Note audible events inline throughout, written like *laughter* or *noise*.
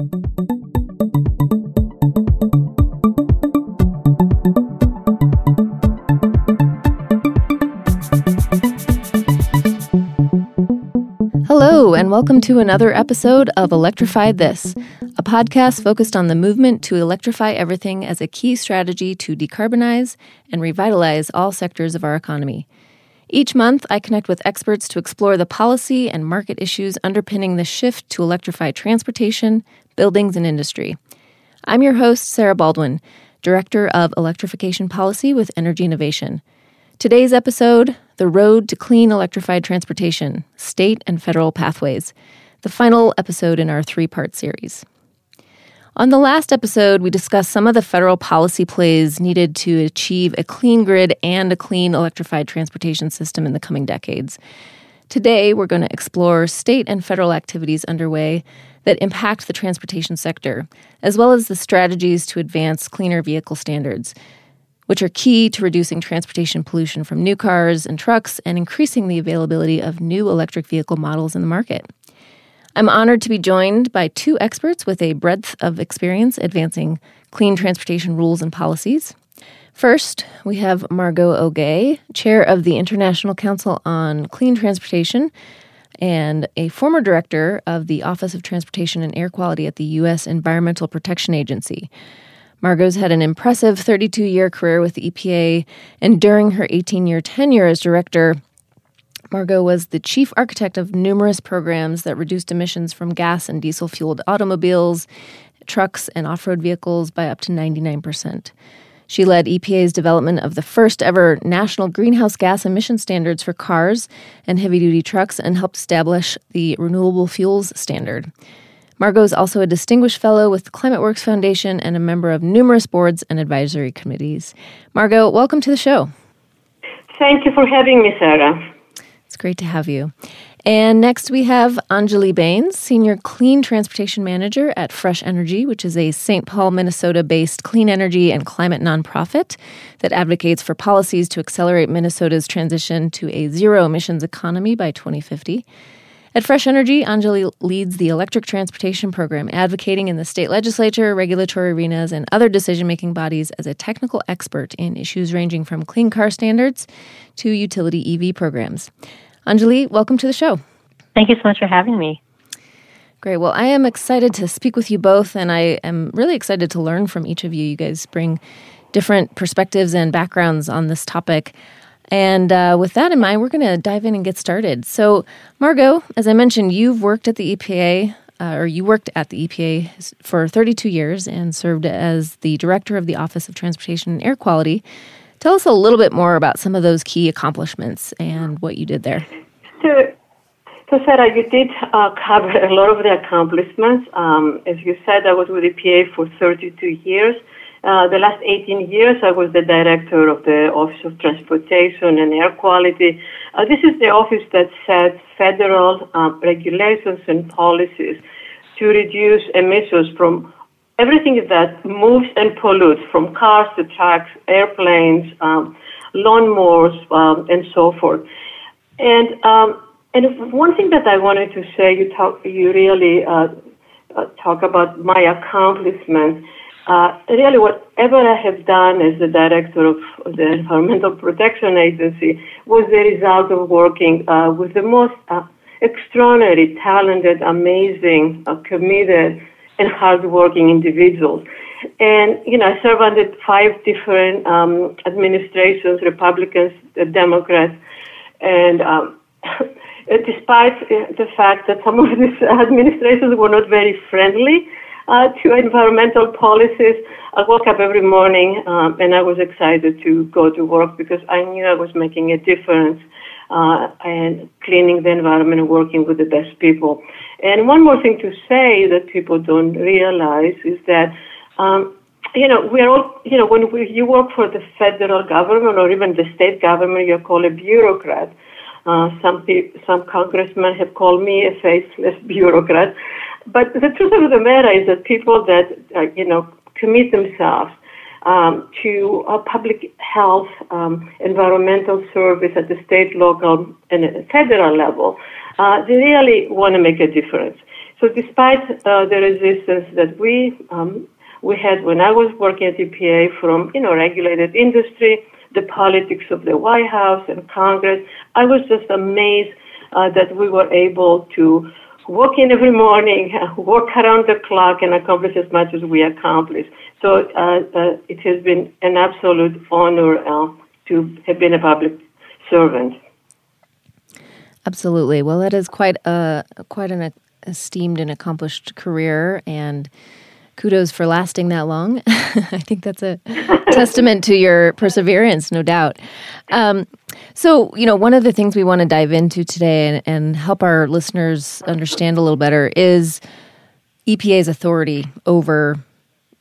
Hello, and welcome to another episode of Electrify This, a podcast focused on the movement to electrify everything as a key strategy to decarbonize and revitalize all sectors of our economy. Each month, I connect with experts to explore the policy and market issues underpinning the shift to electrify transportation, buildings, and industry. I'm your host, Sarah Baldwin, Director of Electrification Policy with Energy Innovation. Today's episode The Road to Clean Electrified Transportation State and Federal Pathways, the final episode in our three part series. On the last episode, we discussed some of the federal policy plays needed to achieve a clean grid and a clean electrified transportation system in the coming decades. Today, we're going to explore state and federal activities underway that impact the transportation sector, as well as the strategies to advance cleaner vehicle standards, which are key to reducing transportation pollution from new cars and trucks and increasing the availability of new electric vehicle models in the market. I'm honored to be joined by two experts with a breadth of experience advancing clean transportation rules and policies. First, we have Margo Oge, chair of the International Council on Clean Transportation and a former director of the Office of Transportation and Air Quality at the U.S. Environmental Protection Agency. Margo's had an impressive 32 year career with the EPA, and during her 18 year tenure as director, Margo was the chief architect of numerous programs that reduced emissions from gas and diesel fueled automobiles, trucks, and off road vehicles by up to 99%. She led EPA's development of the first ever national greenhouse gas emission standards for cars and heavy duty trucks and helped establish the Renewable Fuels Standard. Margo is also a distinguished fellow with the ClimateWorks Foundation and a member of numerous boards and advisory committees. Margo, welcome to the show. Thank you for having me, Sarah. It's great to have you. And next we have Anjali Bains, Senior Clean Transportation Manager at Fresh Energy, which is a St. Paul, Minnesota based clean energy and climate nonprofit that advocates for policies to accelerate Minnesota's transition to a zero emissions economy by 2050. At Fresh Energy, Anjali leads the electric transportation program, advocating in the state legislature, regulatory arenas, and other decision making bodies as a technical expert in issues ranging from clean car standards to utility EV programs. Anjali, welcome to the show. Thank you so much for having me. Great. Well, I am excited to speak with you both, and I am really excited to learn from each of you. You guys bring different perspectives and backgrounds on this topic. And uh, with that in mind, we're going to dive in and get started. So, Margo, as I mentioned, you've worked at the EPA, uh, or you worked at the EPA for 32 years and served as the director of the Office of Transportation and Air Quality. Tell us a little bit more about some of those key accomplishments and what you did there. So, so Sarah, you did uh, cover a lot of the accomplishments. Um, as you said, I was with EPA for 32 years. Uh, the last 18 years, I was the director of the Office of Transportation and Air Quality. Uh, this is the office that sets federal uh, regulations and policies to reduce emissions from everything that moves and pollutes, from cars to trucks, airplanes, um, lawnmowers, um, and so forth. And um, and one thing that I wanted to say, you talk, you really uh, uh, talk about my accomplishments. Uh, really, whatever I have done as the director of the Environmental Protection Agency was the result of working uh, with the most uh, extraordinary, talented, amazing, uh, committed, and hardworking individuals. And, you know, I served under five different um, administrations, Republicans, Democrats, and um, *coughs* despite the fact that some of these *laughs* administrations were not very friendly, uh, to environmental policies. I woke up every morning um, and I was excited to go to work because I knew I was making a difference uh, and cleaning the environment and working with the best people. And one more thing to say that people don't realize is that. Um, you know, we are all, you know, when we, you work for the federal government or even the state government, you're called a bureaucrat. Uh, some pe- some congressmen have called me a faceless *laughs* bureaucrat. But the truth of the matter is that people that uh, you know commit themselves um, to uh, public health, um, environmental service at the state, local, and federal level, uh, they really want to make a difference. So, despite uh, the resistance that we um, we had when I was working at EPA from you know regulated industry, the politics of the White House and Congress, I was just amazed uh, that we were able to walk in every morning, *laughs* work around the clock, and accomplish as much as we accomplish. So uh, uh, it has been an absolute honor uh, to have been a public servant. Absolutely. Well, that is quite a quite an esteemed and accomplished career, and kudos for lasting that long. *laughs* I think that's a testament to your perseverance, no doubt. Um, so, you know, one of the things we want to dive into today and, and help our listeners understand a little better is EPA's authority over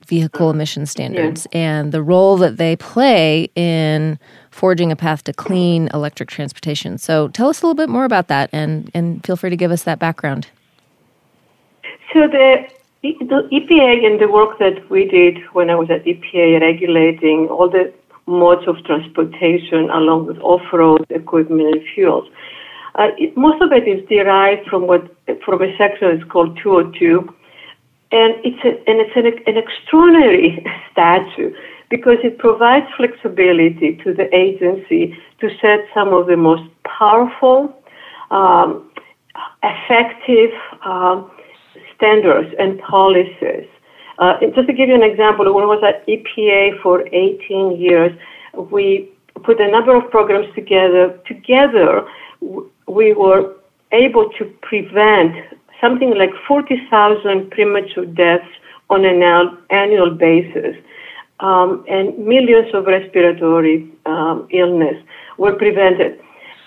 vehicle emission standards yeah. and the role that they play in forging a path to clean electric transportation. So, tell us a little bit more about that and, and feel free to give us that background. So, the the EPA and the work that we did when I was at EPA regulating all the modes of transportation along with off-road equipment and fuels, uh, it, most of it is derived from what from a section that's called 202, and it's a, and it's an, an extraordinary *laughs* statute because it provides flexibility to the agency to set some of the most powerful, um, effective. Um, standards and policies. Uh, just to give you an example, when I was at EPA for 18 years, we put a number of programs together. Together, we were able to prevent something like 40,000 premature deaths on an annual basis, um, and millions of respiratory um, illness were prevented.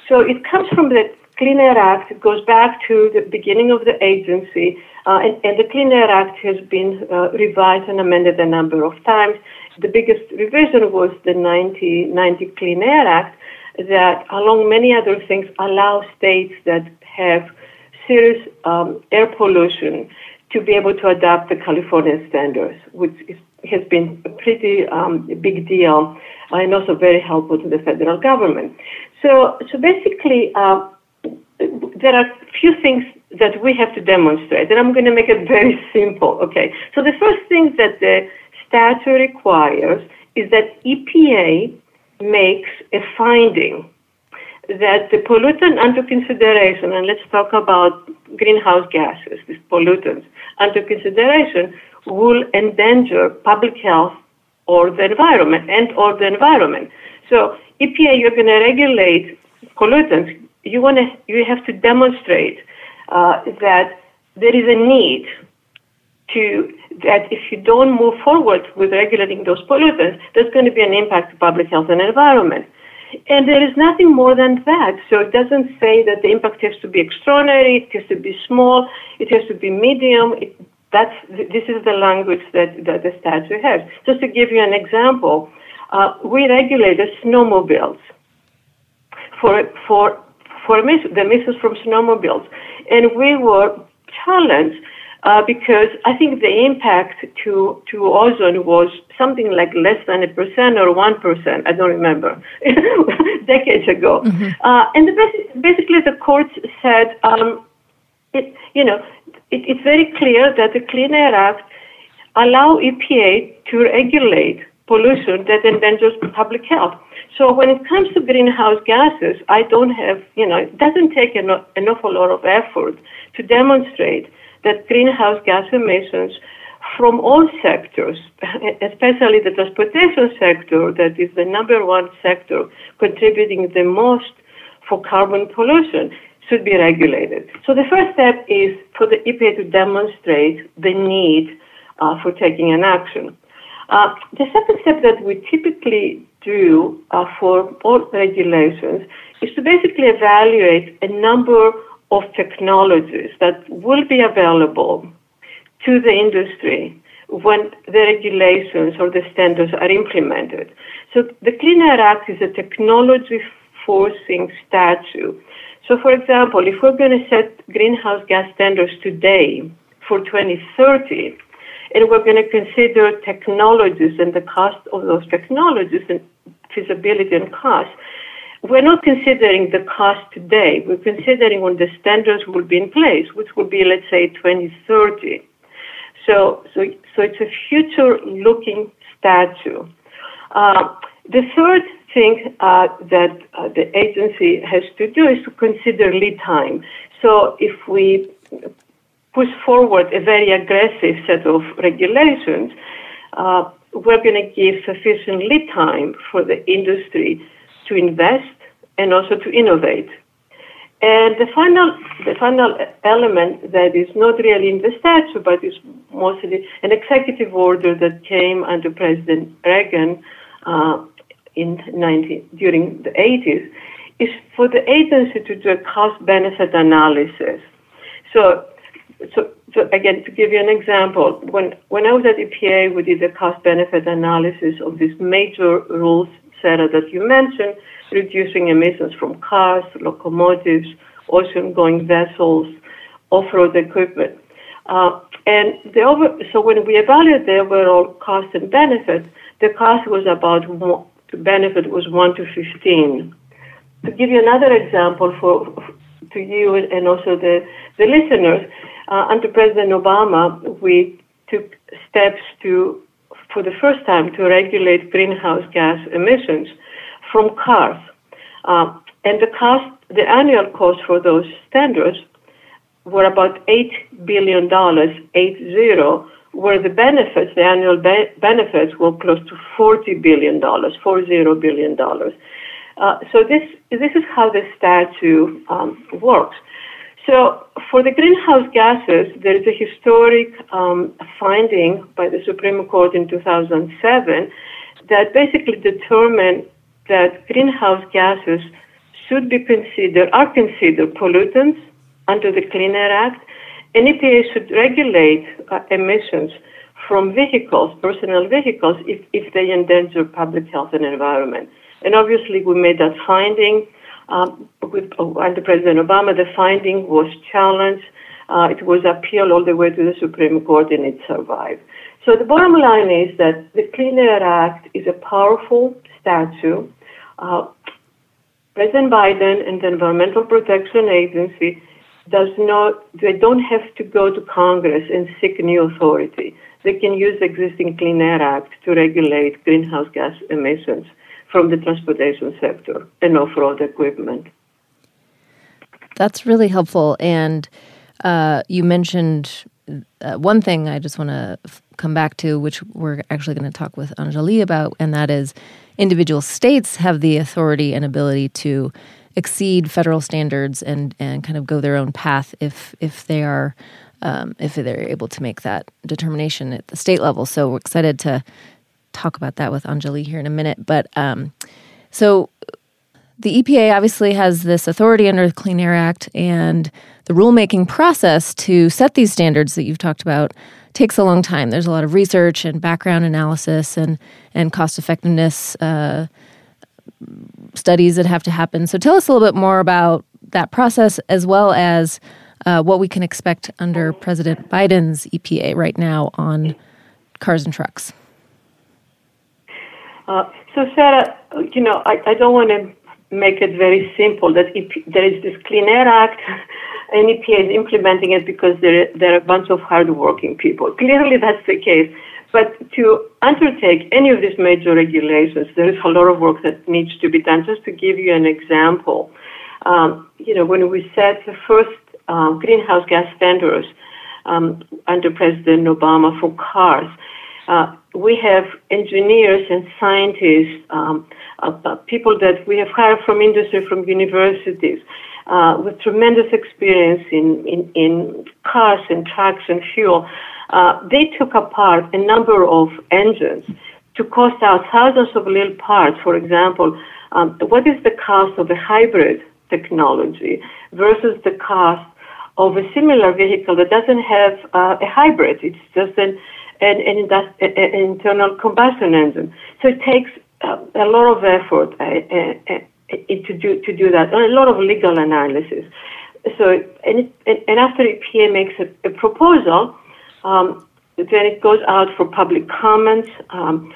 So it comes from the Clean Air Act. It goes back to the beginning of the agency. Uh, and, and, the Clean Air Act has been uh, revised and amended a number of times. The biggest revision was the 1990 Clean Air Act that, along many other things, allows states that have serious um, air pollution to be able to adopt the California standards, which is, has been a pretty um, big deal and also very helpful to the federal government. So, so basically, uh, there are few things that we have to demonstrate, and I'm going to make it *laughs* very simple. Okay, so the first thing that the statute requires is that EPA makes a finding that the pollutant under consideration, and let's talk about greenhouse gases, these pollutants under consideration, will endanger public health or the environment and or the environment. So EPA, you're going to regulate pollutants. You want to, you have to demonstrate uh, that there is a need to that if you don't move forward with regulating those pollutants, there's going to be an impact to public health and environment. And there is nothing more than that. So it doesn't say that the impact has to be extraordinary, it has to be small, it has to be medium. It, that's this is the language that, that the statute has. Just to give you an example, uh, we regulate the snowmobiles for for for the emissions from snowmobiles. And we were challenged uh, because I think the impact to, to ozone was something like less than a percent or one percent. I don't remember *laughs* decades ago. Mm-hmm. Uh, and the, basically, the courts said, um, it, you know, it, it's very clear that the Clean Air Act allow EPA to regulate pollution that endangers public health. So when it comes to greenhouse gases, I don't have, you know, it doesn't take an, an awful lot of effort to demonstrate that greenhouse gas emissions from all sectors, *laughs* especially the transportation sector, that is the number one sector contributing the most for carbon pollution, should be regulated. So the first step is for the EPA to demonstrate the need uh, for taking an action. Uh, the second step that we typically do uh, for all regulations is to basically evaluate a number of technologies that will be available to the industry when the regulations or the standards are implemented. So the Clean Air Act is a technology forcing statute. So, for example, if we're going to set greenhouse gas standards today for 2030, and we're going to consider technologies and the cost of those technologies and feasibility and cost. We're not considering the cost today. We're considering when the standards will be in place, which will be, let's say, 2030. So, so, so it's a future-looking statute. Uh, the third thing uh, that uh, the agency has to do is to consider lead time. So if we push forward a very aggressive set of regulations, uh, we're going to give sufficient lead time for the industry to invest and also to innovate. And the final, the final element that is not really in the statute, but is mostly an executive order that came under President Reagan uh, in 19, during the 80s, is for the agency to do a cost-benefit analysis. So, so, so again, to give you an example, when when I was at EPA, we did a cost-benefit analysis of these major rules, Sarah, that you mentioned reducing emissions from cars, locomotives, ocean-going vessels, off-road equipment. Uh, and the over, so when we evaluated the overall cost and benefit, the cost was about the benefit was one to fifteen. To give you another example for to you and also the the listeners, uh, under President Obama, we took steps to, for the first time, to regulate greenhouse gas emissions from cars. Uh, and the cost, the annual cost for those standards were about $8 billion, eight zero, where the benefits, the annual be- benefits were close to $40 billion, $40 billion. Uh, so this, this is how the statute um, works. So for the greenhouse gases, there is a historic um, finding by the Supreme Court in 2007 that basically determined that greenhouse gases should be considered, are considered pollutants under the Clean Air Act, and EPA should regulate uh, emissions from vehicles, personal vehicles, if, if they endanger public health and environment. And obviously, we made that finding um, with, uh, under President Obama. The finding was challenged. Uh, it was appealed all the way to the Supreme Court, and it survived. So the bottom line is that the Clean Air Act is a powerful statute. Uh, President Biden and the Environmental Protection Agency does not, they don't have to go to Congress and seek new authority. They can use the existing Clean Air Act to regulate greenhouse gas emissions from the transportation sector and off-road equipment. That's really helpful. And uh, you mentioned uh, one thing I just want to f- come back to, which we're actually going to talk with Anjali about, and that is individual states have the authority and ability to exceed federal standards and and kind of go their own path if if they are um, if they're able to make that determination at the state level. So we're excited to talk about that with Anjali here in a minute. But um, so the EPA obviously has this authority under the Clean Air Act, and the rulemaking process to set these standards that you've talked about takes a long time. There's a lot of research and background analysis and and cost effectiveness uh, studies that have to happen. So tell us a little bit more about that process as well as uh, what we can expect under President Biden's EPA right now on cars and trucks. Uh, so, Sarah, you know, I, I don't want to make it very simple that there is this Clean Air Act *laughs* and EPA is implementing it because there, there are a bunch of hardworking people. Clearly, that's the case. But to undertake any of these major regulations, there is a lot of work that needs to be done. Just to give you an example, um, you know, when we set the first um, greenhouse gas standards um, under President Obama for cars, uh, we have engineers and scientists, um, uh, people that we have hired from industry, from universities, uh, with tremendous experience in, in, in, cars and trucks and fuel. Uh, they took apart a number of engines to cost out thousands of little parts. For example, um, what is the cost of a hybrid technology versus the cost of a similar vehicle that doesn't have uh, a hybrid? It's just an an, an, an internal combustion engine. So it takes a lot of effort uh, uh, uh, to do to do that, and a lot of legal analysis. So and, it, and after EPA makes a, a proposal, um, then it goes out for public comments. Um,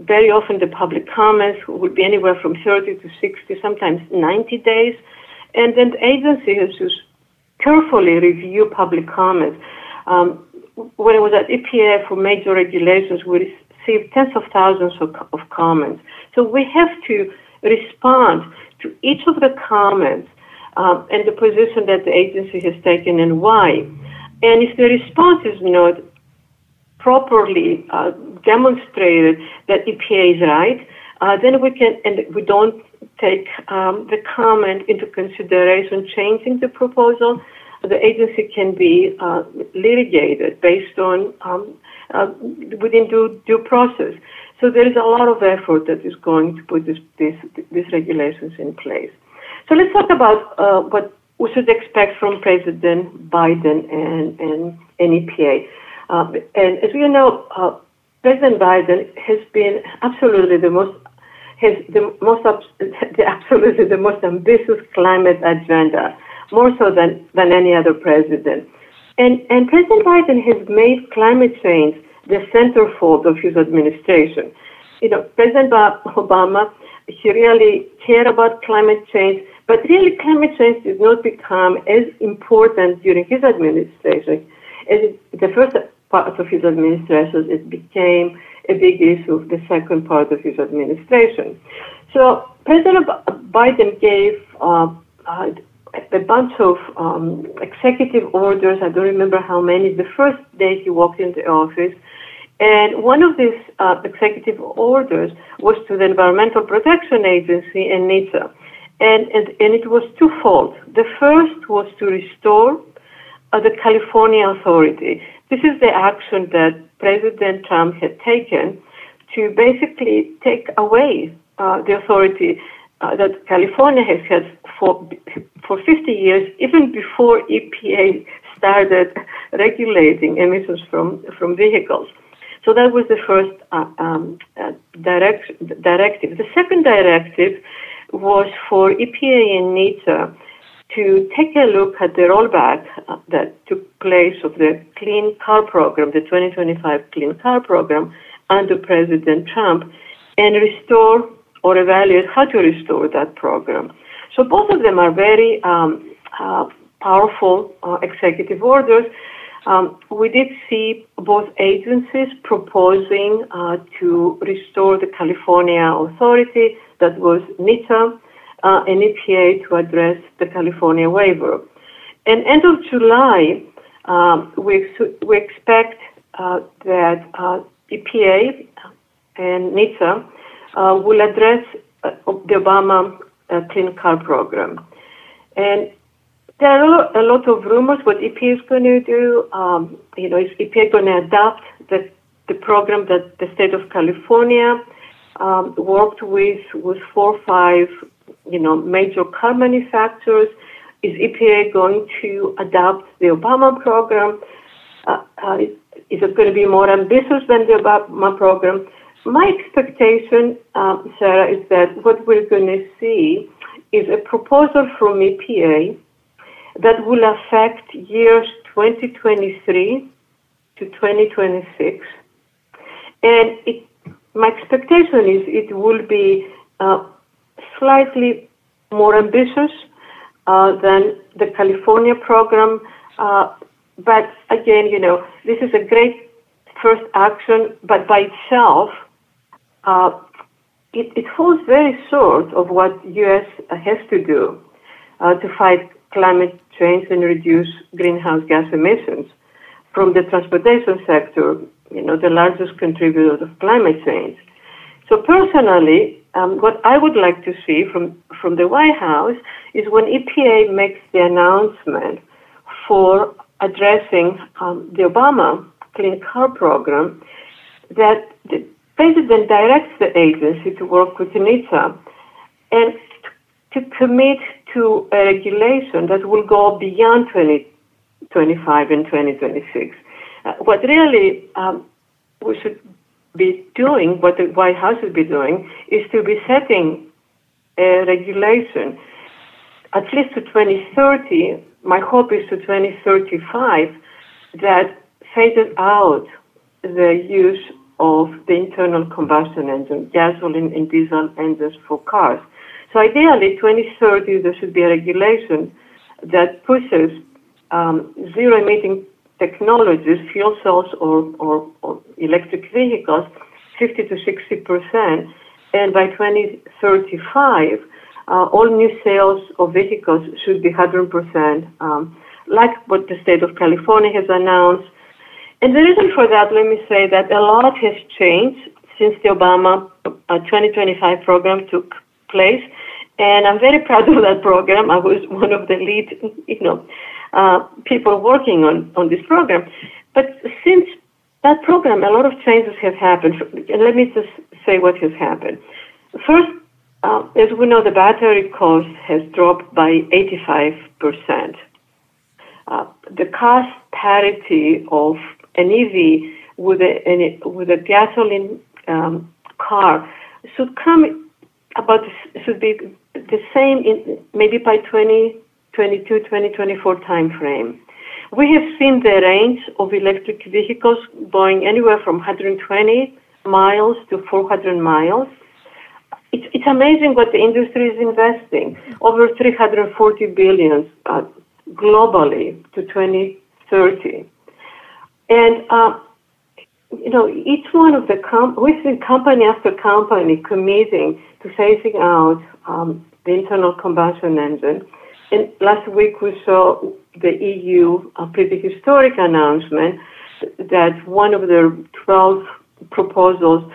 very often, the public comments would be anywhere from 30 to 60, sometimes 90 days. And then the agency has to carefully review public comments. Um, when I was at EPA for major regulations, we received tens of thousands of, of comments. So we have to respond to each of the comments um, and the position that the agency has taken and why. And if the response is not properly uh, demonstrated that EPA is right, uh, then we can, and we don't take um, the comment into consideration, changing the proposal, the agency can be uh, litigated based on um, uh, within due, due process. So there is a lot of effort that is going to put this, this, these regulations in place. So let's talk about uh, what we should expect from President Biden and, and, and EPA. Uh, and as you know, uh, President Biden has been absolutely the most has the most *laughs* the absolutely the most ambitious climate agenda, more so than, than any other president. And and President Biden has made climate change the centerfold of his administration. You know, President Obama, he really cared about climate change, but really climate change did not become as important during his administration as the first part of his administration. It became a big issue the second part of his administration. So President Biden gave uh, uh, a bunch of um, executive orders. I don't remember how many. The first day he walked into office, and one of these uh, executive orders was to the Environmental Protection Agency and NHTSA. And, and, and it was twofold. The first was to restore uh, the California Authority. This is the action that President Trump had taken to basically take away uh, the authority uh, that California has had for for 50 years, even before EPA started regulating emissions from from vehicles. So that was the first uh, um, uh, direct, directive. The second directive was for EPA and NHTSA to take a look at the rollback uh, that took place of the Clean Car Program, the 2025 Clean Car Program, under President Trump, and restore or evaluate how to restore that program. So both of them are very um, uh, powerful uh, executive orders. Um, we did see both agencies proposing uh, to restore the California Authority, that was NHTSA, uh, an EPA to address the California waiver. And end of July, um, we, we expect uh, that uh, EPA and NHTSA uh, will address uh, the Obama uh, Clean Car Program. And there are a lot of rumors what EPA is going to do. Um, you know, is EPA going to adopt the, the program that the state of California um, worked with with four or five you know, major car manufacturers. Is EPA going to adopt the Obama program? Uh, uh, is it going to be more ambitious than the Obama program? My expectation, um, Sarah, is that what we're going to see is a proposal from EPA that will affect years 2023 to 2026. And it, my expectation is it will be uh, slightly more ambitious uh, than the California program. Uh, but again, you know, this is a great first action, but by itself, uh, it, it, falls very short of what U.S. has to do uh, to fight climate change and reduce greenhouse gas emissions from the transportation sector, you know, the largest contributor of climate change. So personally, um, what I would like to see from, from the White House is when EPA makes the announcement for addressing um, the Obama Clean Car Program, that president directs the agency to work with NHTSA and to commit to a regulation that will go beyond 2025 and 2026. Uh, what really um, we should be doing, what the White House will be doing, is to be setting a regulation at least to 2030. My hope is to 2035 that phases out the use of the internal combustion engine, gasoline and diesel engines for cars. So ideally, 2030, there should be a regulation that pushes um, zero emitting technologies, fuel cells or, or, or, electric vehicles, 50 to 60 percent. And by 2035, uh, all new sales of vehicles should be 100 percent, um, like what the state of California has announced. And the reason for that, let me say that a lot has changed since the Obama uh, 2025 program took place. And I'm very *laughs* proud of that program. I was one of the lead, you know, uh, people working on, on this program. But since that program, a lot of changes have happened. And let me just say what has happened. First, uh, as we know, the battery cost has dropped by 85%. Uh, the cost parity of an EV with a, with a gasoline um, car should come about should be the same in maybe by 2022 2024 timeframe. We have seen the range of electric vehicles going anywhere from 120 miles to 400 miles. It's, it's amazing what the industry is investing over 340 billion uh, globally to 2030. And uh, you know, each one of the com- we've seen company after company committing to phasing out um, the internal combustion engine. And last week we saw the EU a pretty historic announcement that one of their 12 proposals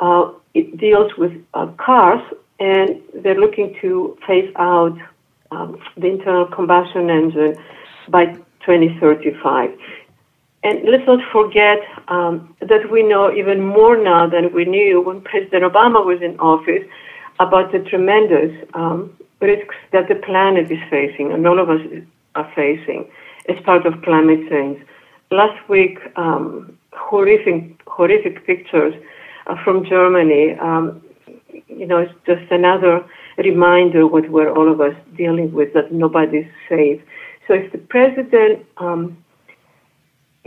uh, it deals with uh, cars, and they're looking to phase out um, the internal combustion engine by 2035. And let's not forget um, that we know even more now than we knew when President Obama was in office about the tremendous um, risks that the planet is facing and all of us are facing as part of climate change. Last week, um, horrific, horrific pictures uh, from Germany. Um, you know, it's just another reminder what we're all of us dealing with that nobody's safe. So if the president um,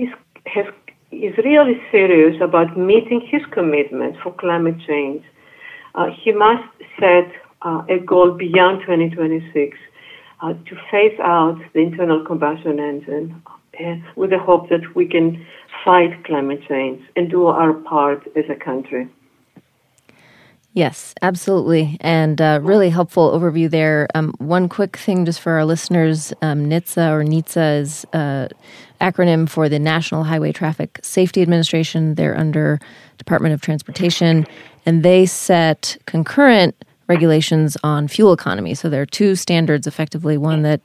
is has is really serious about meeting his commitment for climate change, uh, he must set uh, a goal beyond 2026 uh, to phase out the internal combustion engine uh, with the hope that we can fight climate change and do our part as a country. Yes, absolutely. And uh, really helpful overview there. Um, one quick thing just for our listeners um, NHTSA or NHTSA is uh, acronym for the National Highway Traffic Safety Administration. They're under Department of Transportation, and they set concurrent regulations on fuel economy. So there are two standards effectively one that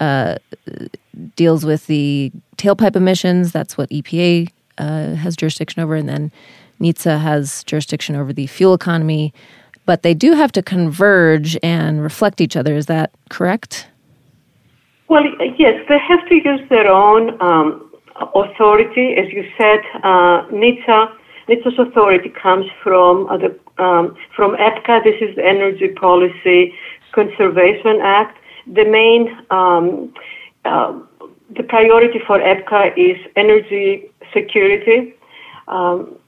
uh, deals with the tailpipe emissions, that's what EPA uh, has jurisdiction over, and then NHTSA has jurisdiction over the fuel economy, but they do have to converge and reflect each other. Is that correct? Well, yes, they have to use their own um, authority. As you said, uh, NHTSA, NHTSA's authority comes from uh, the um, from EPCA. This is the Energy Policy Conservation Act. The main um, uh, the priority for EPCA is energy security. Um,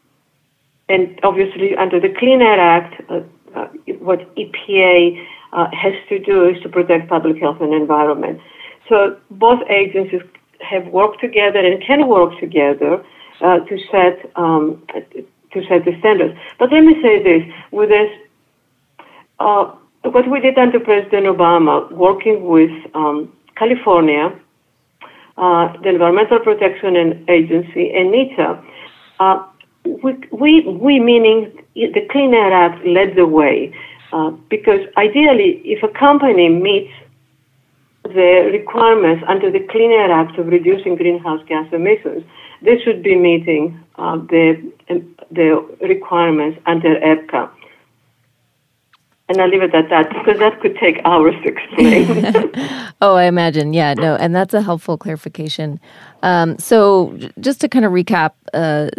and obviously, under the Clean Air Act, uh, uh, what EPA uh, has to do is to protect public health and environment. So both agencies have worked together and can work together uh, to set um, to set the standards. But let me say this: with this, uh, what we did under President Obama, working with um, California, uh, the Environmental Protection Agency, and NHTSA, we, we, we meaning the Clean Air Act led the way uh, because ideally, if a company meets the requirements under the Clean Air Act of reducing greenhouse gas emissions, they should be meeting uh, the the requirements under EPCA. And I'll leave it at that because that could take hours to explain. *laughs* oh, I imagine. Yeah, no, and that's a helpful clarification. Um, so, just to kind of recap, uh,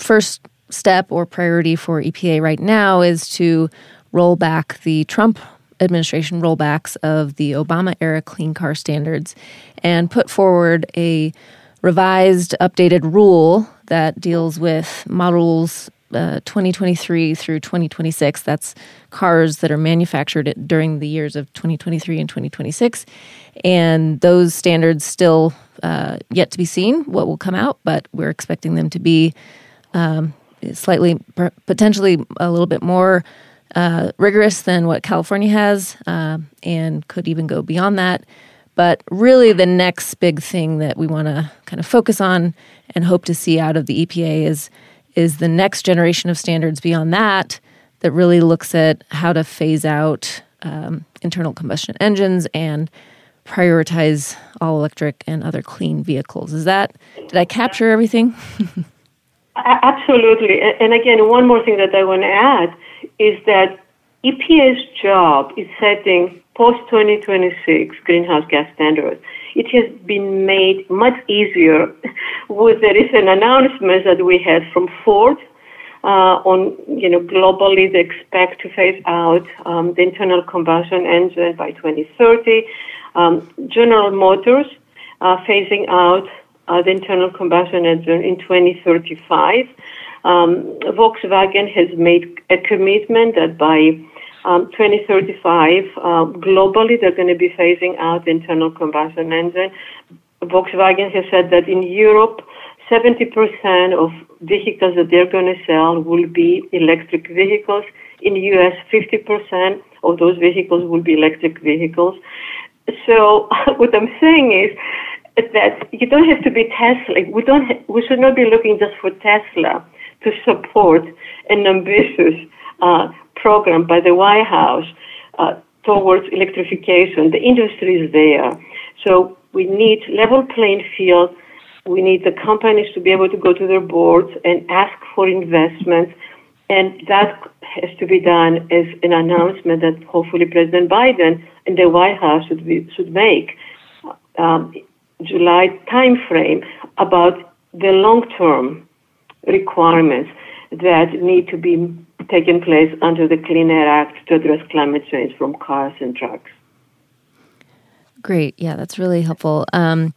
first step or priority for EPA right now is to roll back the Trump administration rollbacks of the Obama era clean car standards and put forward a revised, updated rule that deals with models uh, 2023 through 2026. That's cars that are manufactured during the years of 2023 and 2026. And those standards still uh, yet to be seen what will come out, but we're expecting them to be um, slightly, potentially a little bit more uh, rigorous than what California has, uh, and could even go beyond that. But really, the next big thing that we want to kind of focus on and hope to see out of the EPA is is the next generation of standards beyond that that really looks at how to phase out um, internal combustion engines and prioritize all electric and other clean vehicles. Is that did I capture everything? *laughs* Absolutely. And again, one more thing that I want to add is that EPA's job is setting post 2026 greenhouse gas standards. It has been made much easier *laughs* with the recent announcements that we had from Ford uh, on, you know, globally they expect to phase out um, the internal combustion engine by 2030. Um, General Motors uh, phasing out uh, the internal combustion engine in 2035. Um, Volkswagen has made a commitment that by um, 2035, uh, globally, they're going to be phasing out the internal combustion engine. Volkswagen has said that in Europe, 70% of vehicles that they're going to sell will be electric vehicles. In the US, 50% of those vehicles will be electric vehicles. So *laughs* what I'm saying is that you don't have to be Tesla. We don't. Ha- we should not be looking just for Tesla to support an ambitious uh, program by the White House uh, towards electrification. The industry is there, so we need level playing field. We need the companies to be able to go to their boards and ask for investments, and that has to be done as an announcement that hopefully President Biden and the White House should be, should make. Um, July timeframe about the long-term requirements that need to be taken place under the Clean Air Act to address climate change from cars and trucks. Great. Yeah, that's really helpful. Um,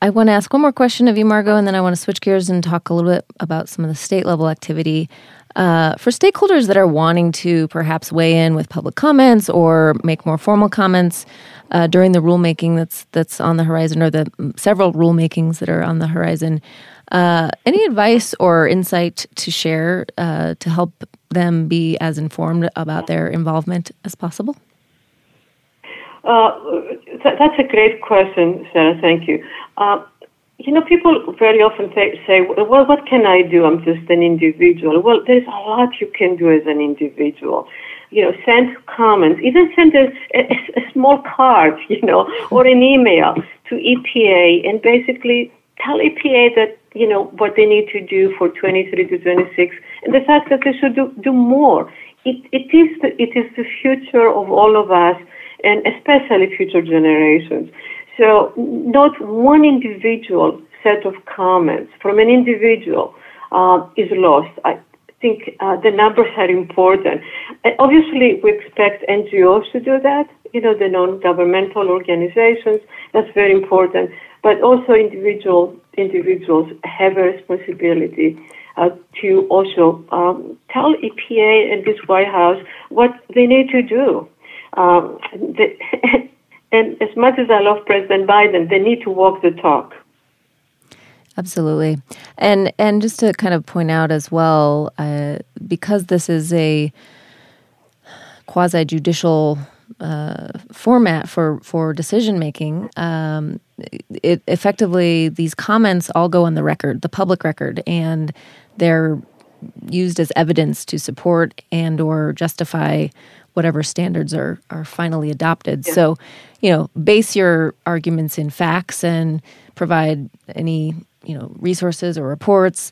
I want to ask one more question of you, Margo, and then I want to switch gears and talk a little bit about some of the state level activity. Uh, for stakeholders that are wanting to perhaps weigh in with public comments or make more formal comments uh, during the rulemaking that's that's on the horizon, or the several rulemakings that are on the horizon, uh, any advice or insight to share uh, to help them be as informed about their involvement as possible? Uh, th- that's a great question, Sarah. Thank you. Uh, you know, people very often say, say, well, what can I do? I'm just an individual. Well, there's a lot you can do as an individual. You know, send comments, even send a, a, a small card, *laughs* you know, or an email to EPA and basically tell EPA that, you know, what they need to do for 23 to 26 and the fact that they should do, do more. It, it, is the, it is the future of all of us and especially future generations. So not one individual set of comments from an individual uh, is lost. I think uh, the numbers are important. And obviously, we expect NGOs to do that, you know, the non-governmental organizations. That's very important. But also individual individuals have a responsibility uh, to also um, tell EPA and this White House what they need to do. Um, the, *laughs* And as much as I love President Biden, they need to walk the talk. Absolutely, and and just to kind of point out as well, uh, because this is a quasi judicial uh, format for for decision making, um, it effectively these comments all go on the record, the public record, and they're used as evidence to support and or justify whatever standards are are finally adopted. Yeah. So, you know, base your arguments in facts and provide any you know resources or reports.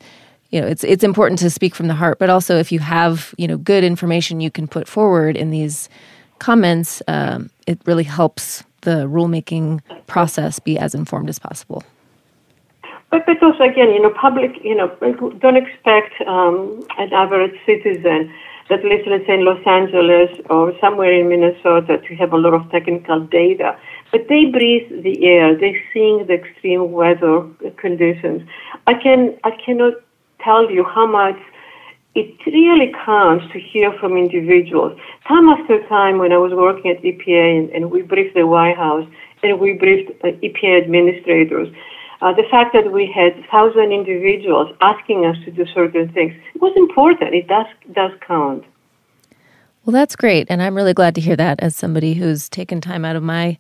You know, it's it's important to speak from the heart, but also if you have you know good information you can put forward in these comments, um, it really helps the rulemaking process be as informed as possible. But, but also, again, you know, public, you know, don't expect um, an average citizen that lives, let's say, in Los Angeles or somewhere in Minnesota to have a lot of technical data. But they breathe the air. They see the extreme weather conditions. I can I cannot tell you how much it really counts to hear from individuals. Time after time, when I was working at EPA and, and we briefed the White House and we briefed uh, EPA administrators, uh, the fact that we had thousand individuals asking us to do certain things was important. It does does count. Well, that's great, and I'm really glad to hear that as somebody who's taken time out of my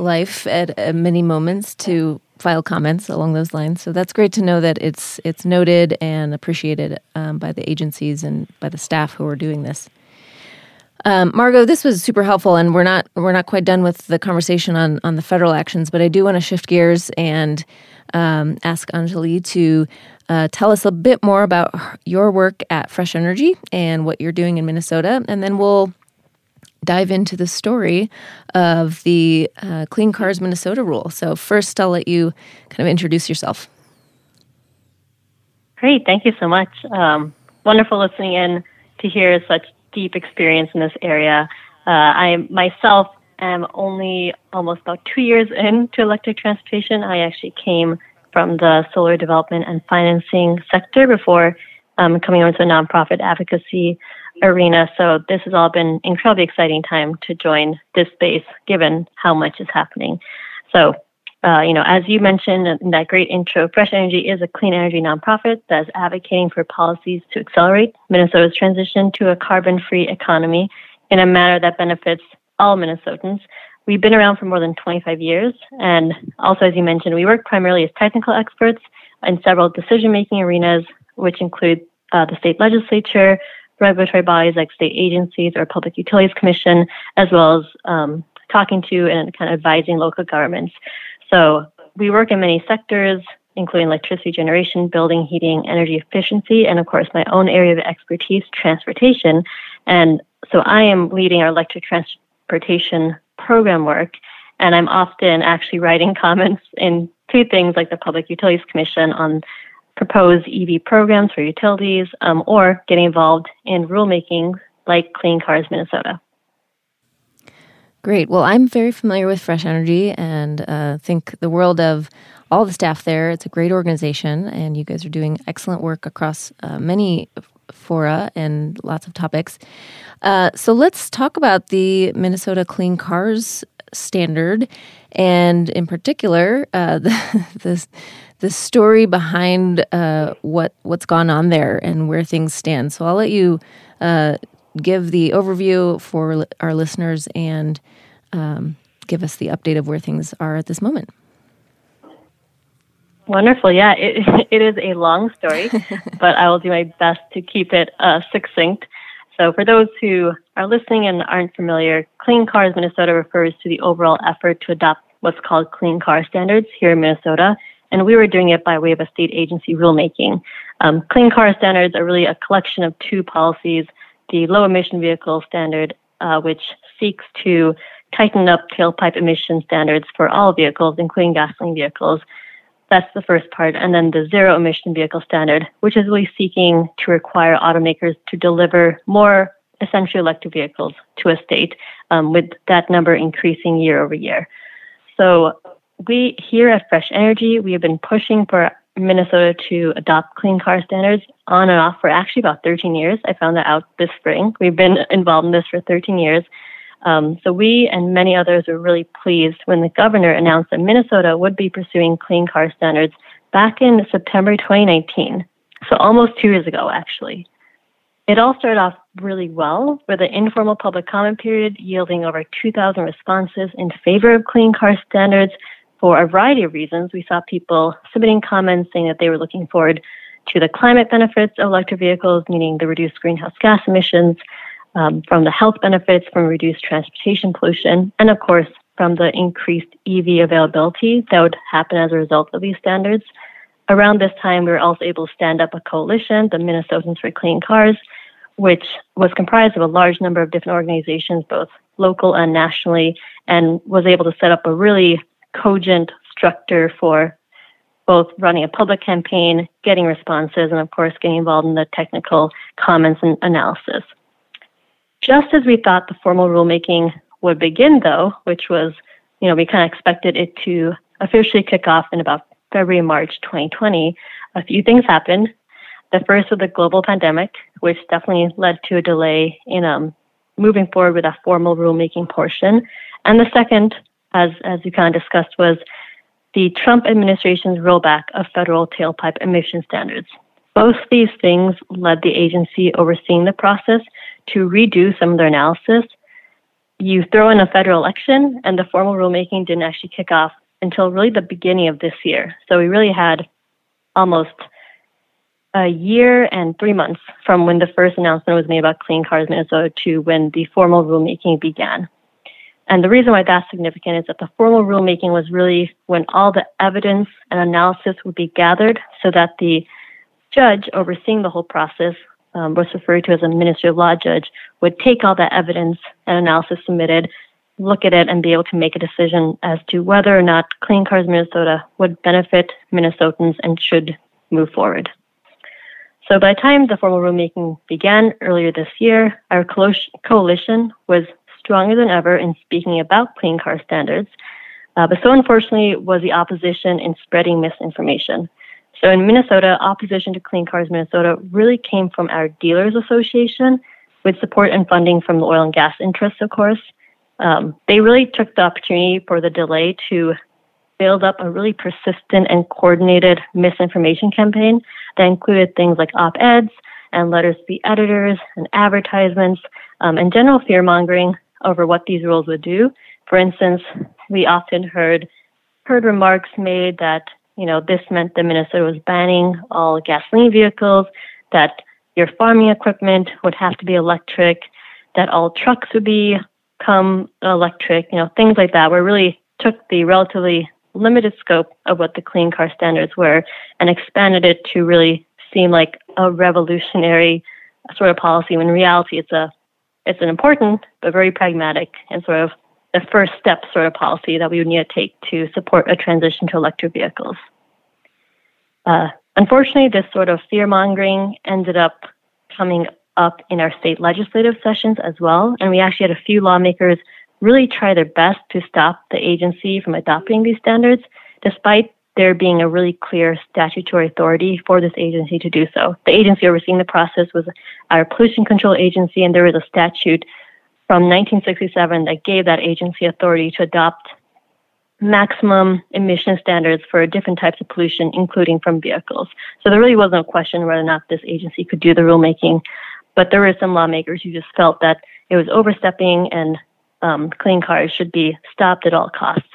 life at, at many moments to file comments along those lines. So that's great to know that it's it's noted and appreciated um, by the agencies and by the staff who are doing this. Um, Margo, this was super helpful, and we're not we're not quite done with the conversation on on the federal actions, but I do want to shift gears and um, ask Anjali to uh, tell us a bit more about your work at Fresh Energy and what you're doing in Minnesota, and then we'll dive into the story of the uh, Clean Cars Minnesota rule. So, first, I'll let you kind of introduce yourself. Great. Thank you so much. Um, wonderful listening in to hear such deep experience in this area. Uh, I myself am only almost about two years into electric transportation. I actually came from the solar development and financing sector before um, coming over to nonprofit advocacy arena. So this has all been incredibly exciting time to join this space, given how much is happening. So, uh, you know, as you mentioned in that great intro, Fresh Energy is a clean energy nonprofit that is advocating for policies to accelerate Minnesota's transition to a carbon-free economy in a manner that benefits all Minnesotans. We've been around for more than 25 years, and also, as you mentioned, we work primarily as technical experts in several decision-making arenas, which include uh, the state legislature, regulatory bodies like state agencies or Public Utilities Commission, as well as um, talking to and kind of advising local governments. So we work in many sectors, including electricity generation, building, heating, energy efficiency, and of course, my own area of expertise, transportation. And so I am leading our electric transportation program work, and I'm often actually writing *laughs* comments in two things like the Public Utilities Commission on propose EV programs for utilities, um, or getting involved in rulemaking like Clean Cars Minnesota. Great. Well, I'm very familiar with Fresh Energy and uh, think the world of all the staff there. It's a great organization, and you guys are doing excellent work across uh, many fora and lots of topics. Uh, so let's talk about the Minnesota Clean Cars Standard, and in particular, uh, *laughs* the, the the story behind uh, what what's gone on there and where things stand. So I'll let you uh, give the overview for our listeners and um, give us the update of where things are at this moment. Wonderful. Yeah, it, *laughs* it is a long story, *laughs* but I will do my best to keep it uh, succinct. So, for those who are listening and aren't familiar, Clean Cars Minnesota refers to the overall effort to adopt what's called clean car standards here in Minnesota and we were doing it by way of a state agency rulemaking. Um, clean car standards are really a collection of two policies the low emission vehicle standard, uh, which seeks to tighten up tailpipe emission standards for all vehicles, including gasoline vehicles. That's the first part. And then the zero emission vehicle standard, which is really seeking to require automakers to deliver more essentially electric vehicles to a state, um, with that number increasing year over year. So we here at Fresh Energy, we have been pushing for Minnesota to adopt clean car standards on and off for actually about 13 years. I found that out this spring. We've been *laughs* involved in this for 13 years. Um, so we and many others were really pleased when the governor announced that Minnesota would be pursuing clean car standards back in September 2019. So almost two years ago, actually. It all started off really well with an informal public comment period yielding over 2,000 responses in favor of clean car standards for a variety of reasons. We saw people submitting comments saying that they were looking forward to the climate benefits of electric vehicles, meaning the reduced greenhouse gas emissions, um, from the health benefits from reduced transportation pollution, and of course, from the increased EV availability that would happen as a result of these standards. Around this time, we were also able to stand up a coalition, the Minnesotans for Clean Cars, which was comprised of a large number of different organizations, both local and nationally, and was able to set up a really cogent structure for both running a public campaign, getting responses, and of course, getting involved in the technical comments and analysis. Just as we thought the formal rulemaking would begin, though, which was, you know, we kind of expected it to officially kick off in about February, March 2020, a few things happened. The first was the global pandemic, which definitely led to a delay in um, moving forward with a formal rulemaking portion. And the second, as, as you kind of discussed, was the Trump administration's rollback of federal tailpipe emission standards. Both these things led the agency overseeing the process to redo some of their analysis. You throw in a federal election, and the formal rulemaking didn't actually kick off until really the beginning of this year. So we really had almost a year and three months from when the first announcement was made about Clean Cars Minnesota to when the formal rulemaking began. And the reason why that's significant is that the formal rulemaking was really when all the evidence and analysis would be gathered so that the judge overseeing the whole process, um, was referred to as a administrative law judge, would take all that evidence and analysis submitted, look at it, and be able to make a decision as to whether or not Clean Cars Minnesota would benefit Minnesotans and should move forward. So by the time the formal rulemaking began earlier this year, our coalition was stronger than ever in speaking about clean car standards. Uh, but so unfortunately was the opposition in spreading misinformation. So in Minnesota, opposition to Clean Cars Minnesota really came from our dealers association with support and funding from the oil and gas interests, of course. Um, they really took the opportunity for the delay to build up a really persistent and coordinated misinformation campaign that included things like op eds and letters to the editors and advertisements um, and general fear mongering over what these rules would do. For instance, we often heard heard remarks made that you know this meant that Minnesota was banning all gasoline vehicles, that your farming equipment would have to be electric, that all trucks would become electric, you know, things like that, where really took the relatively limited scope of what the clean car standards were and expanded it to really seem like a revolutionary sort of policy when in reality it's a it's an important but very pragmatic and sort of the first step sort of policy that we would need to take to support a transition to electric vehicles. Uh, unfortunately, this sort of fear mongering ended up coming up in our state legislative sessions as well, and we actually had a few lawmakers really try their best to stop the agency from adopting these standards, despite there being a really clear statutory authority for this agency to do so. The agency overseeing the process was our pollution control agency, and there was a statute from 1967 that gave that agency authority to adopt maximum emission standards for different types of pollution, including from vehicles. So there really wasn't a question whether or not this agency could do the rulemaking, but there were some lawmakers who just felt that it was overstepping and um, clean cars should be stopped at all costs.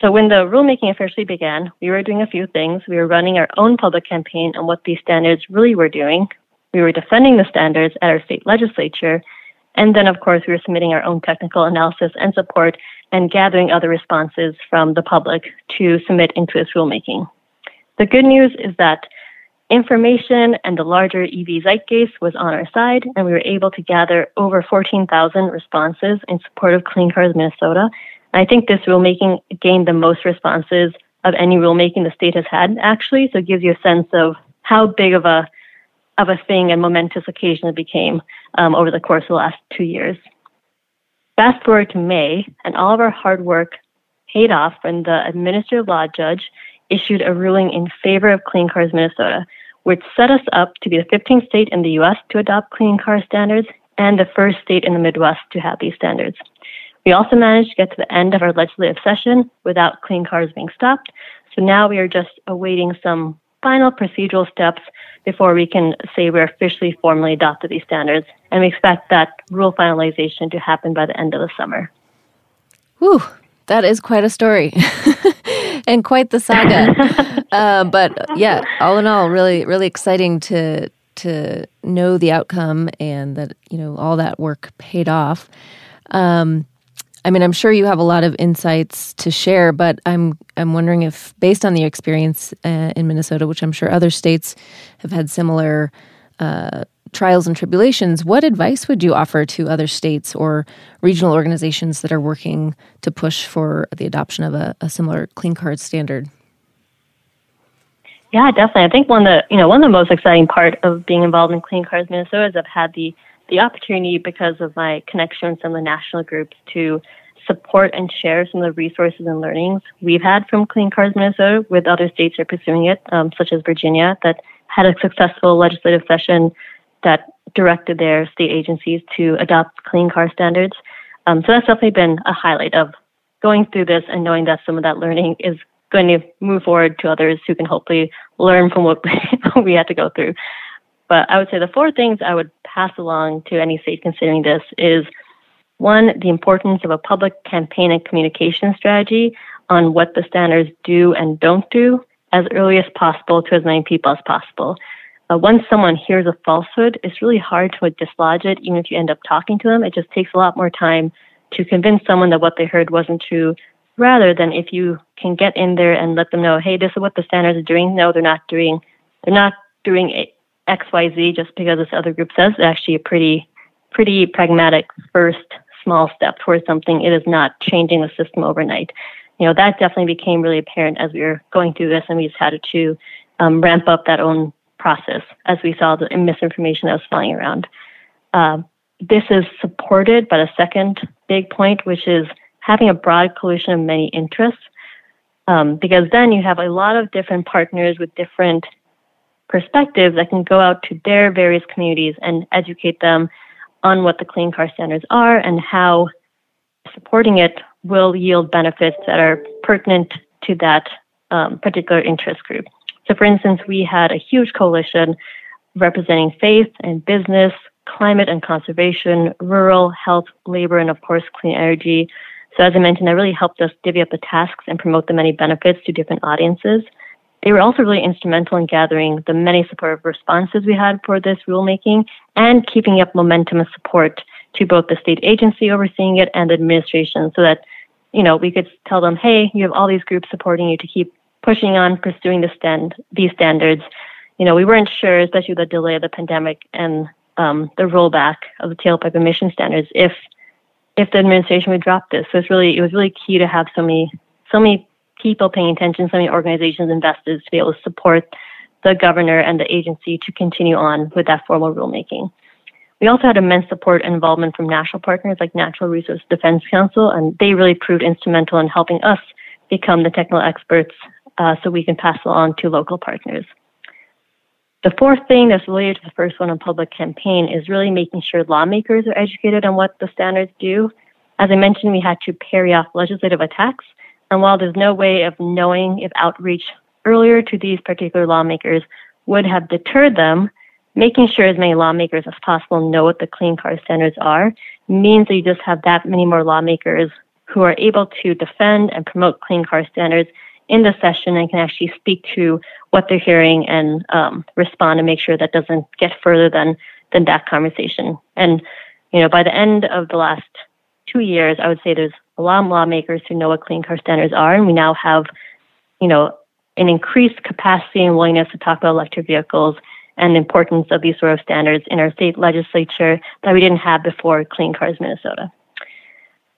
So when the rulemaking officially began, we were doing a few things. We were running our own public campaign on what these standards really were doing. We were defending the standards at our state legislature. And then, of course, we were submitting our own technical analysis and support and gathering other responses from the public to submit into this rulemaking. The good news is that information and the larger EV zeitgeist was on our side, and we were able to gather over 14,000 responses in support of Clean Cars Minnesota. I think this rulemaking gained the most responses of any rulemaking the state has had, actually. So it gives you a sense of how big of a of a thing and momentous occasion it became um, over the course of the last two years. Fast forward to May, and all of our hard work paid off when the administrative law judge issued a ruling in favor of Clean Cars Minnesota, which set us up to be the 15th state in the U.S. to adopt clean car standards and the first state in the Midwest to have these standards. We also managed to get to the end of our legislative session without clean cars being stopped. So now we are just awaiting some final procedural steps before we can say we're officially formally adopted these standards. And we expect that rule finalization to happen by the end of the summer. Whew, that is quite a story. *laughs* and quite the saga. *laughs* uh, but yeah, all in all, really, really exciting to to know the outcome and that you know all that work paid off. Um, I mean, I'm sure you have a lot of insights to share, but I'm I'm wondering if, based on the experience uh, in Minnesota, which I'm sure other states have had similar uh, trials and tribulations, what advice would you offer to other states or regional organizations that are working to push for the adoption of a, a similar clean card standard? Yeah, definitely. I think one of the you know one of the most exciting part of being involved in Clean Cars Minnesota is I've had the the opportunity because of my connection with some of the national groups to support and share some of the resources and learnings we've had from Clean Cars Minnesota with other states that are pursuing it, um, such as Virginia, that had a successful legislative session that directed their state agencies to adopt clean car standards. Um, so that's definitely been a highlight of going through this and knowing that some of that learning is going to move forward to others who can hopefully learn from what *laughs* we had to go through. But I would say the four things I would pass along to any state considering this is one, the importance of a public campaign and communication strategy on what the standards do and don't do as early as possible to as many people as possible. Uh, once someone hears a falsehood, it's really hard to dislodge it, even if you end up talking to them. It just takes a lot more time to convince someone that what they heard wasn't true, rather than if you can get in there and let them know, hey, this is what the standards are doing. No, they're not doing. They're not doing X, Y, Z just because this other group says. Actually a pretty, pretty pragmatic first small step towards something. It is not changing the system overnight. You know, that definitely became really apparent as we were going through this, and we just had to um, ramp up that own process as we saw the misinformation that was flying around. Uh, this is supported by the second big point, which is having a broad coalition of many interests, um, because then you have a lot of different partners with different perspectives that can go out to their various communities and educate them on what the clean car standards are and how supporting it will yield benefits that are pertinent to that um, particular interest group. So, for instance, we had a huge coalition representing faith and business, climate and conservation, rural, health, labor, and of course, clean energy. So, as I mentioned, that really helped us divvy up the tasks and promote the many benefits to different audiences. They were also really instrumental in gathering the many supportive responses we had for this rulemaking and keeping up momentum and support to both the state agency overseeing it and the administration so that, you know, we could tell them, hey, you have all these groups supporting you to keep pushing on pursuing the stand, these standards. You know, we weren't sure, especially with the delay of the pandemic and um, the rollback of the tailpipe emission standards, if if the administration would drop this. So it's really it was really key to have so many so many people paying attention, so many organizations, investors to be able to support the governor and the agency to continue on with that formal rulemaking. We also had immense support and involvement from national partners like Natural Resource Defense Council, and they really proved instrumental in helping us become the technical experts uh, so we can pass along to local partners. The fourth thing that's related to the first one on public campaign is really making sure lawmakers are educated on what the standards do. As I mentioned, we had to parry off legislative attacks and while there's no way of knowing if outreach earlier to these particular lawmakers would have deterred them, making sure as many lawmakers as possible know what the clean car standards are means that you just have that many more lawmakers who are able to defend and promote clean car standards in the session and can actually speak to what they're hearing and um, respond and make sure that doesn't get further than than that conversation. And you know, by the end of the last two years, I would say there's a lot of lawmakers who know what clean car standards are, and we now have, you know, an increased capacity and willingness to talk about electric vehicles and the importance of these sort of standards in our state legislature that we didn't have before Clean Cars Minnesota.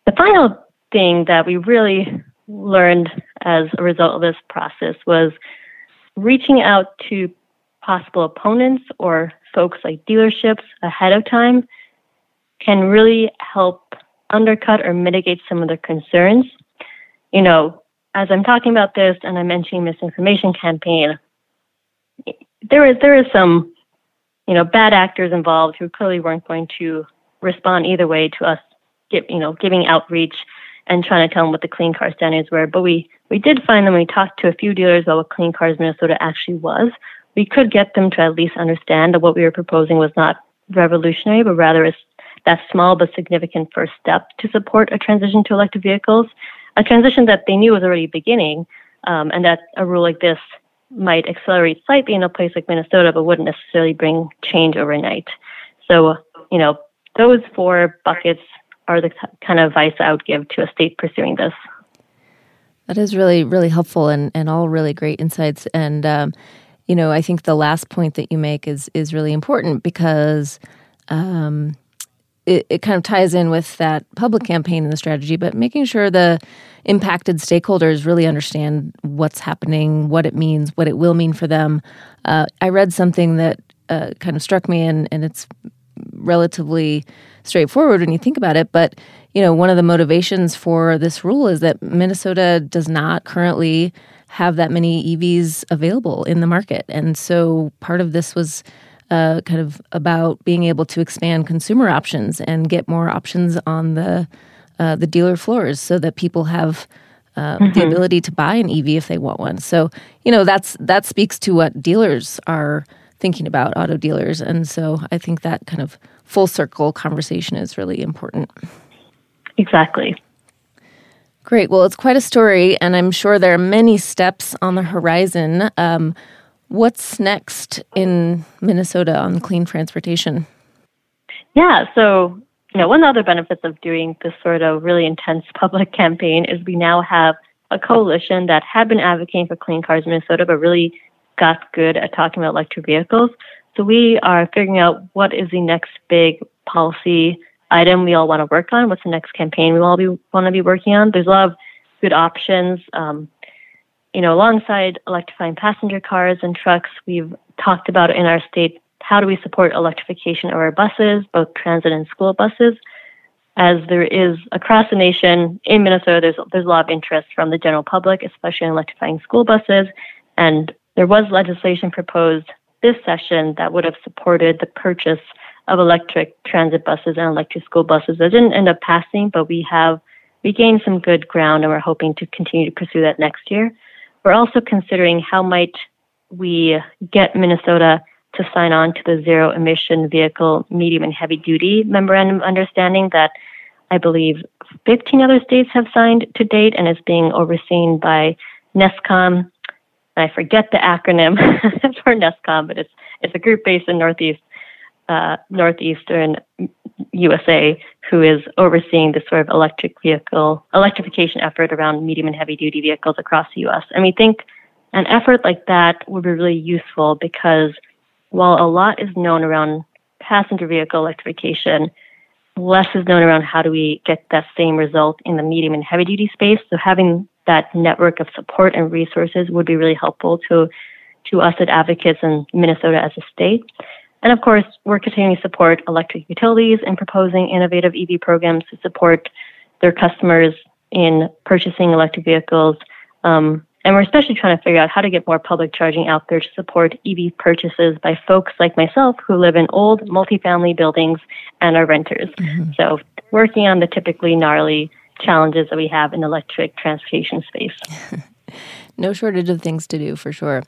The final thing that we really learned as a result of this process was reaching out to possible opponents or folks like dealerships ahead of time can really help undercut or mitigate some of the concerns. You know, as I'm talking about this and I'm mentioning misinformation campaign, there is there is some, you know, bad actors involved who clearly weren't going to respond either way to us, give, you know, giving outreach and trying to tell them what the clean car standards were. But we we did find them. We talked to a few dealers about what Clean Cars Minnesota actually was. We could get them to at least understand that what we were proposing was not revolutionary, but rather a that small but significant first step to support a transition to electric vehicles, a transition that they knew was already beginning, um, and that a rule like this might accelerate slightly in a place like Minnesota, but wouldn't necessarily bring change overnight. So, you know, those four buckets are the kind of advice I would give to a state pursuing this. That is really, really helpful and, and all really great insights. And, um, you know, I think the last point that you make is is really important because um, it, it kind of ties in with that public campaign and the strategy, but making sure the impacted stakeholders really understand what's happening, what it means, what it will mean for them. Uh, I read something that uh, kind of struck me, and, and it's relatively straightforward when you think about it. But you know, one of the motivations for this rule is that Minnesota does not currently have that many EVs available in the market, and so part of this was. Uh, kind of about being able to expand consumer options and get more options on the uh, the dealer floors so that people have uh, mm-hmm. the ability to buy an EV if they want one. So you know that's that speaks to what dealers are thinking about auto dealers, and so I think that kind of full circle conversation is really important. Exactly. Great. Well, it's quite a story, and I'm sure there are many steps on the horizon. Um, what's next in Minnesota on clean transportation? Yeah, so you know, one of the other benefits of doing this sort of really intense *laughs* public campaign is we now have a coalition that had been advocating for clean cars in Minnesota, but really got good at talking about electric vehicles. So we are figuring out what is the next big policy item we all want to work on. What's the next campaign we all be, want to be working on? There's a lot of good options. Um, you know, alongside electrifying passenger cars and trucks, we've talked about in our state how do we support electrification of our buses, both transit and school buses? As there is across the nation in Minnesota, there's there's a lot of interest from the general public, especially in electrifying school buses. And there was legislation proposed this session that would have supported the purchase of electric transit buses and electric school buses. That didn't end up passing, but we have we gained some good ground, and we're hoping to continue to pursue that next year. We're also considering how might we get Minnesota to sign on to the zero emission vehicle medium and heavy duty memorandum of understanding that I believe 15 other states have signed to date and is being overseen by NESCAUM. I forget the acronym *laughs* for NESCAUM, but it's it's a group based in Northeast uh, Northeastern USA who is overseeing the sort of electric vehicle electrification effort around medium and heavy duty vehicles across the U.S. And we think an effort like that would be really useful because while a lot is known around passenger vehicle electrification, less is known around how do we get that same result in the medium and heavy duty space. So having that network of support and resources would be really helpful to to us at advocates in Minnesota as a state. And of course, we're continuing to support electric utilities and proposing innovative EV programs to support their customers in purchasing electric vehicles um, and we're especially trying to figure out how to get more public charging out there to support EV purchases by folks like myself who live in old multifamily buildings and are renters. Mm-hmm. So, working on the typically gnarly challenges that we have in electric transportation space. *laughs* no shortage of things to do for sure.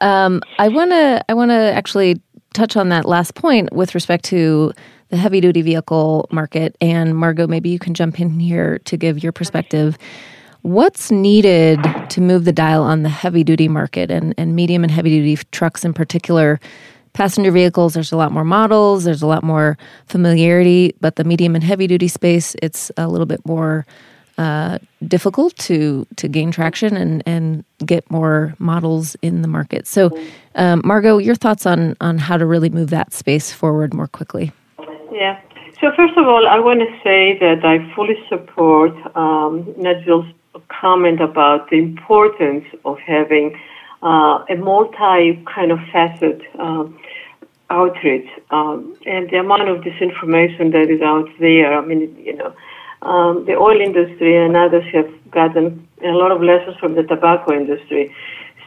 Um, I want to I want to actually touch on that last point with respect to the heavy duty vehicle market. And Margo, maybe you can jump in here to give your perspective. What's needed to move the dial on the heavy duty market and, and medium and heavy duty trucks in particular? Passenger vehicles, there's a lot more models, there's a lot more familiarity, but the medium and heavy duty space, it's a little bit more uh, difficult to to gain traction and and get more models in the market. So, um, Margo, your thoughts on on how to really move that space forward more quickly? Yeah. So first of all, I want to say that I fully support um, comment about the importance of having uh, a multi kind of facet um, outreach um, and the amount of disinformation that is out there. I mean, you know, um, the oil industry and others have gotten a lot of lessons from the tobacco industry.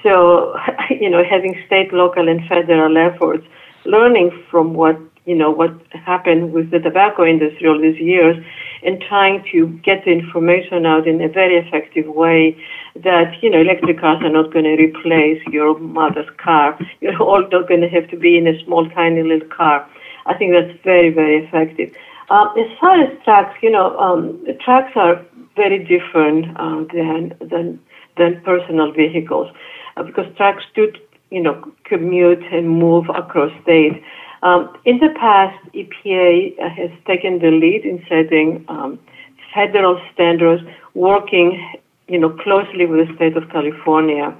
So, *laughs* you know, having state, local, and federal efforts, learning from what you know what happened with the tobacco industry all these years and trying to get the information out in a very effective way that, you know, electric cars are not going to replace your mother's car. You're all not going to have to be in a small, tiny little car. I think that's very, very effective. Uh, as far as trucks, you know, um, trucks are very different uh, than, than, than personal vehicles uh, because trucks do, you know, commute and move across state. Um, in the past, EPA has taken the lead in setting um, federal standards, working, you know, closely with the state of California.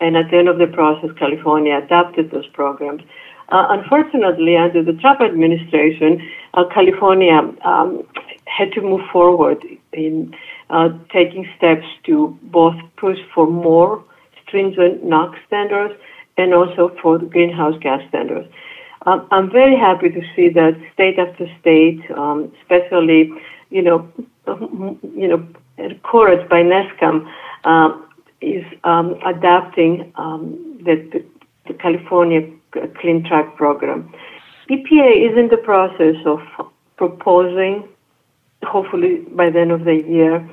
And at the end of the process, California adopted those programs. Uh, unfortunately, under the Trump administration, uh, California um, had to move forward in uh, taking steps to both push for more stringent NOx standards and also for the greenhouse gas standards. Um, I'm very happy to see that state after state, um, especially, you know, you know, encouraged by NESCAUM, uh, is um, adapting um, the, the, California Clean Truck program. EPA is in the process of proposing, hopefully by the end of the year,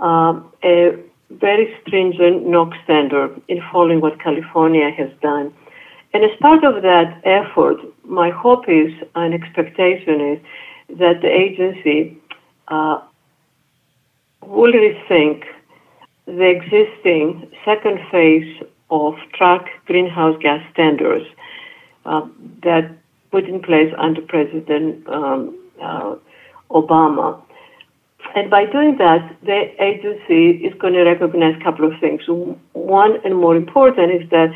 uh, a very stringent NOx standard in following what California has done. And as part of that effort, my hope is and expectation is that the agency uh, will rethink the existing second phase of truck greenhouse gas standards uh, that put in place under President um, uh, Obama. And by doing that, the agency is going to recognize a couple of things. One, and more important, is that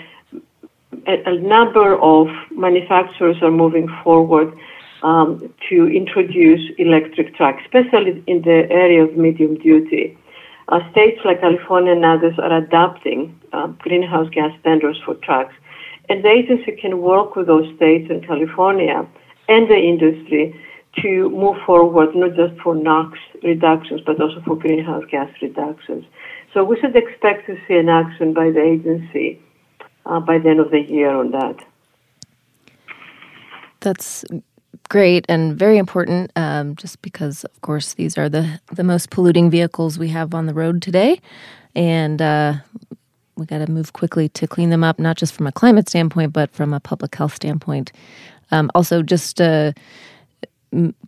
a, a number of manufacturers are moving forward um, to introduce electric trucks, especially in the area of medium duty. Uh, states like California and others are adopting uh, greenhouse gas standards for trucks. And the agency can work with those states and California and the industry to move forward, not just for NOx reductions, but also for greenhouse gas reductions. So we should expect to see an action by the agency uh, by the end of the year on that. That's great and very important, um, just because, of course, these are the, the most polluting vehicles we have on the road today. And uh, we got to move quickly to clean them up, not just from a climate standpoint, but from a public health standpoint. Um, also, just a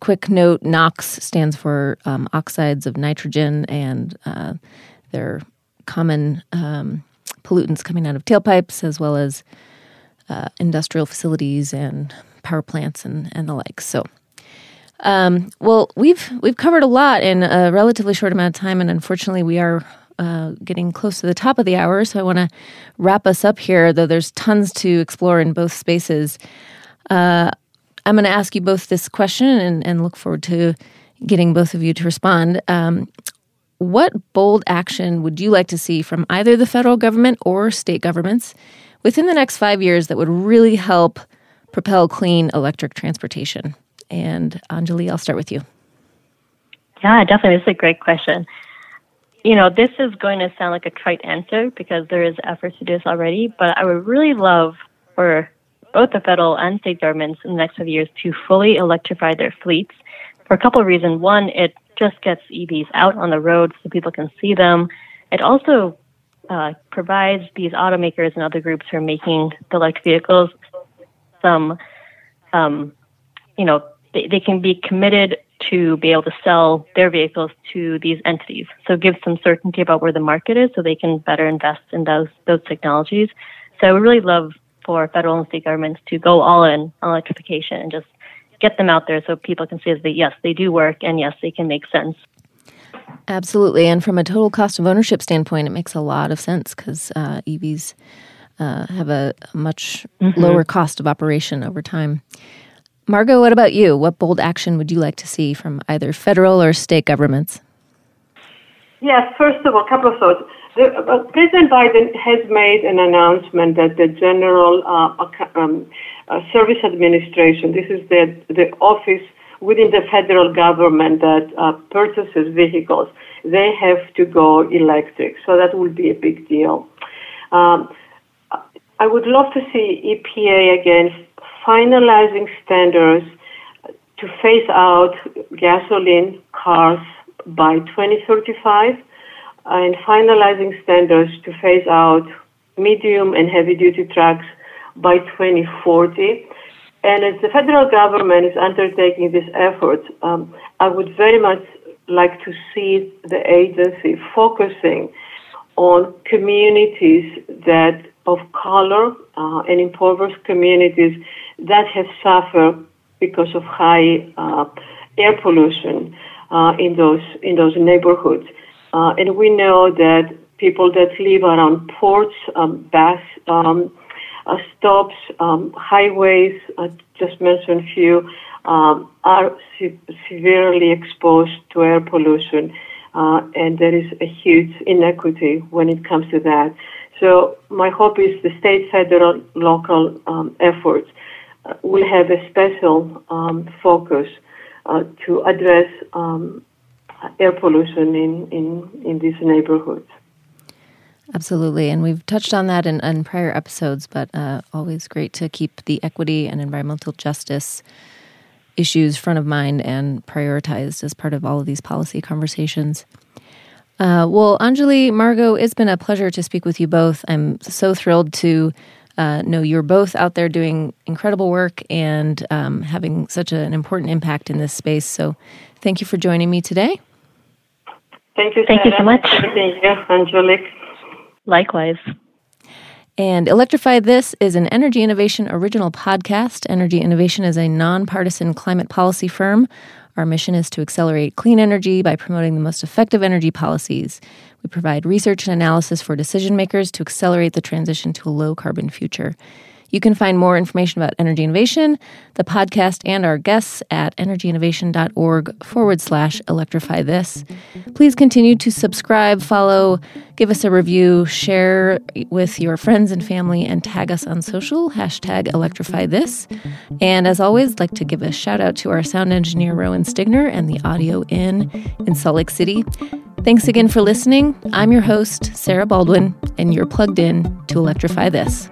quick note NOx stands for um, oxides of nitrogen, and uh, they're common um, pollutants coming out of tailpipes as well as uh, industrial facilities and power plants and, and the like. So, um, well, we've we've covered a lot in a relatively short amount of time, and unfortunately, we are uh, getting close to the top of the hour. So I want to wrap us up here, though there's tons to explore in both spaces. Uh, I'm going to ask you both this question and, and, look forward to getting both of you to respond. Um, what bold action would you like to see from either the federal government or state governments within the next five years that would really help propel clean electric transportation? And Anjali, I'll start with you. Yeah, definitely. This is a great question. You know, this is going to sound like a trite answer because there is efforts to do this already, but I would really love for both the federal and state governments in the next few years to fully electrify their fleets for a couple of reasons. One, it just gets EVs out on the road so people can see them. It also uh, provides these automakers and other groups who are making the electric vehicles some, um, you know, they, they can be committed to be able to sell their vehicles to these entities. So it gives some certainty about where the market is so they can better invest in those those technologies. So I would really love for federal and state governments to go all in on electrification and just get them out there so people can see that yes, they do work and yes, they can make sense. Absolutely. And from a total cost of ownership standpoint, it makes a lot of sense because uh, EVs uh, have a, much mm-hmm. lower cost of operation over time. Margo, what about you? What bold action would you like to see from either federal or state governments? Yes, first of all, a couple of thoughts. The, uh, President Biden has made an announcement that the General uh, um, uh, Service Administration, this is the, the office within the federal government that uh, purchases vehicles, they have to go electric. So that will be a big deal. Um, I would love to see EPA again finalizing standards to phase out gasoline cars by 2035 and finalizing standards to phase out medium and heavy duty trucks by 2040. And as the federal government is undertaking this effort, um, I would very much like to see the agency focusing on communities that of color uh, and impoverished communities that have suffered because of high uh, air pollution uh, in those in those neighborhoods. Uh, and we know that people that live around ports, um, bus um, uh, stops, um, highways, I just mentioned a few, um, are se- severely exposed to air pollution. Uh, and there is a huge inequity when it comes to that. So my hope is the state, federal, local um, efforts will have a special um, focus uh, to address um, air pollution in, in, in these neighborhoods. Absolutely. And we've touched on that in, in prior episodes, but uh, always great to keep the equity and environmental justice issues front of mind and prioritized as part of all of these policy conversations. Uh, well, Anjali, Margo, it's been a pleasure to speak with you both. I'm so thrilled to uh, know you're both out there doing incredible work and um, having such an important impact in this space. So, thank you for joining me today. Thank you. Thank you so much. Thank you, Angelique. Likewise. And Electrify This is an energy innovation original podcast. Energy Innovation is a nonpartisan climate policy firm. Our mission is to accelerate clean energy by promoting the most effective energy policies. We provide research and analysis for decision makers to accelerate the transition to a low carbon future. You can find more information about energy innovation, the podcast, and our guests at energyinnovation.org forward slash electrify this. Please continue to subscribe, follow, give us a review, share with your friends and family, and tag us on social, hashtag electrify this. And as always, I'd like to give a shout out to our sound engineer, Rowan Stigner, and the Audio Inn in Salt Lake City. Thanks again for listening. I'm your host, Sarah Baldwin, and you're plugged in to Electrify This.